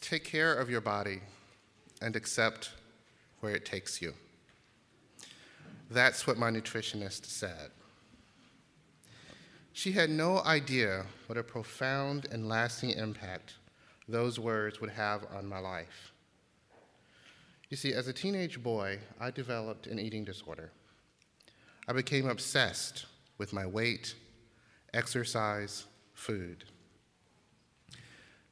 Take care of your body and accept where it takes you. That's what my nutritionist said. She had no idea what a profound and lasting impact those words would have on my life. You see, as a teenage boy, I developed an eating disorder. I became obsessed with my weight, exercise, food.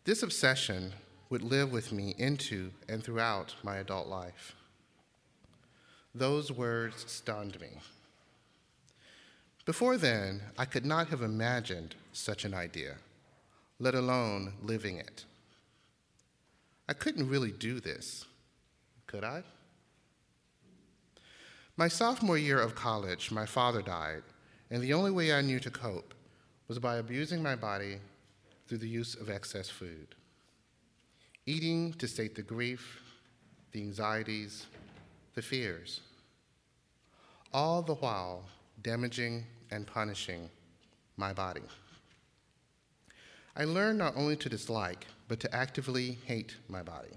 This obsession would live with me into and throughout my adult life. Those words stunned me. Before then, I could not have imagined such an idea, let alone living it. I couldn't really do this, could I? My sophomore year of college, my father died, and the only way I knew to cope was by abusing my body through the use of excess food. Eating to sate the grief, the anxieties, the fears, all the while damaging and punishing my body. I learned not only to dislike, but to actively hate my body.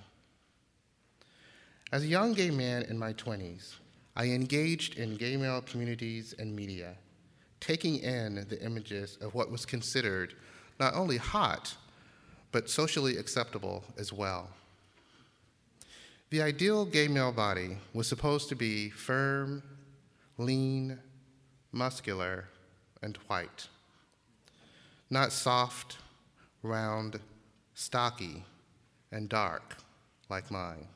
As a young gay man in my 20s, I engaged in gay male communities and media, taking in the images of what was considered not only hot, but socially acceptable as well. The ideal gay male body was supposed to be firm, lean, muscular, and white. Not soft, round, stocky, and dark like mine.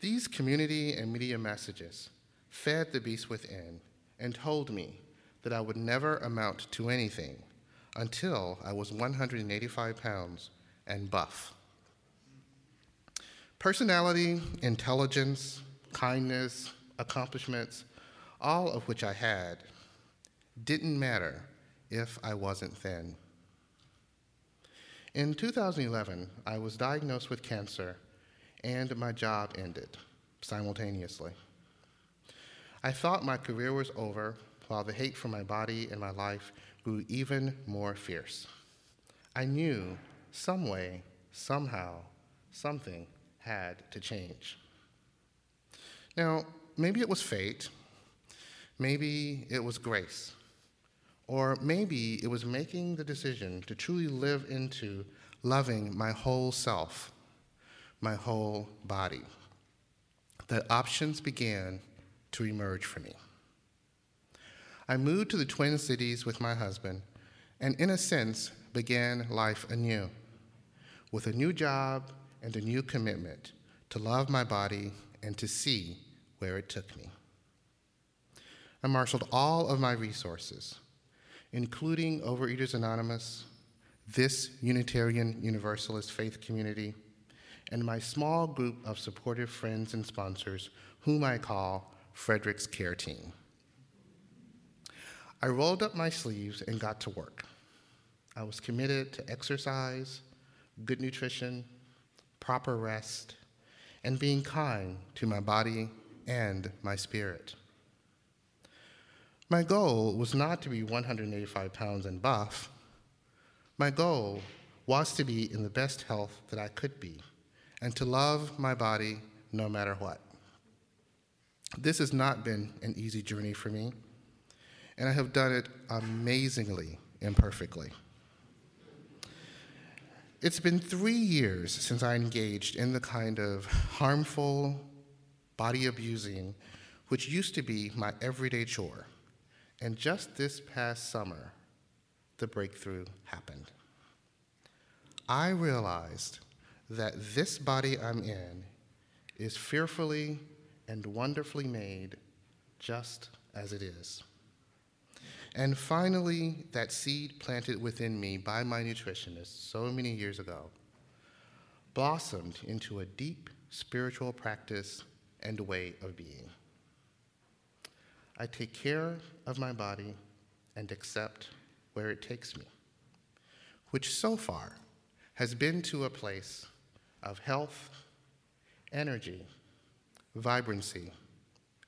These community and media messages fed the beast within and told me that I would never amount to anything until I was 185 pounds and buff. Personality, intelligence, kindness, accomplishments, all of which I had, didn't matter if I wasn't thin. In 2011, I was diagnosed with cancer and my job ended simultaneously. I thought my career was over while the hate for my body and my life grew even more fierce. I knew some way, somehow, something had to change. Now, maybe it was fate, maybe it was grace, or maybe it was making the decision to truly live into loving my whole self, my whole body, that options began to emerge for me. I moved to the Twin Cities with my husband, and in a sense, began life anew, with a new job and a new commitment to love my body and to see where it took me. I marshaled all of my resources, including Overeaters Anonymous, this Unitarian Universalist faith community, and my small group of supportive friends and sponsors, whom I call Frederick's Care Team. I rolled up my sleeves and got to work. I was committed to exercise, good nutrition, proper rest, and being kind to my body and my spirit. My goal was not to be 185 pounds and buff. My goal was to be in the best health that I could be and to love my body no matter what. This has not been an easy journey for me, and I have done it amazingly imperfectly. It's been three years since I engaged in the kind of harmful, body abusing, which used to be my everyday chore. And just this past summer, the breakthrough happened. I realized that this body I'm in is fearfully and wonderfully made just as it is. And finally, that seed planted within me by my nutritionist so many years ago blossomed into a deep spiritual practice and way of being. I take care of my body and accept where it takes me, which so far has been to a place of health, energy, vibrancy,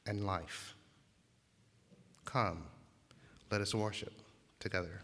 and life. Come, let us worship together.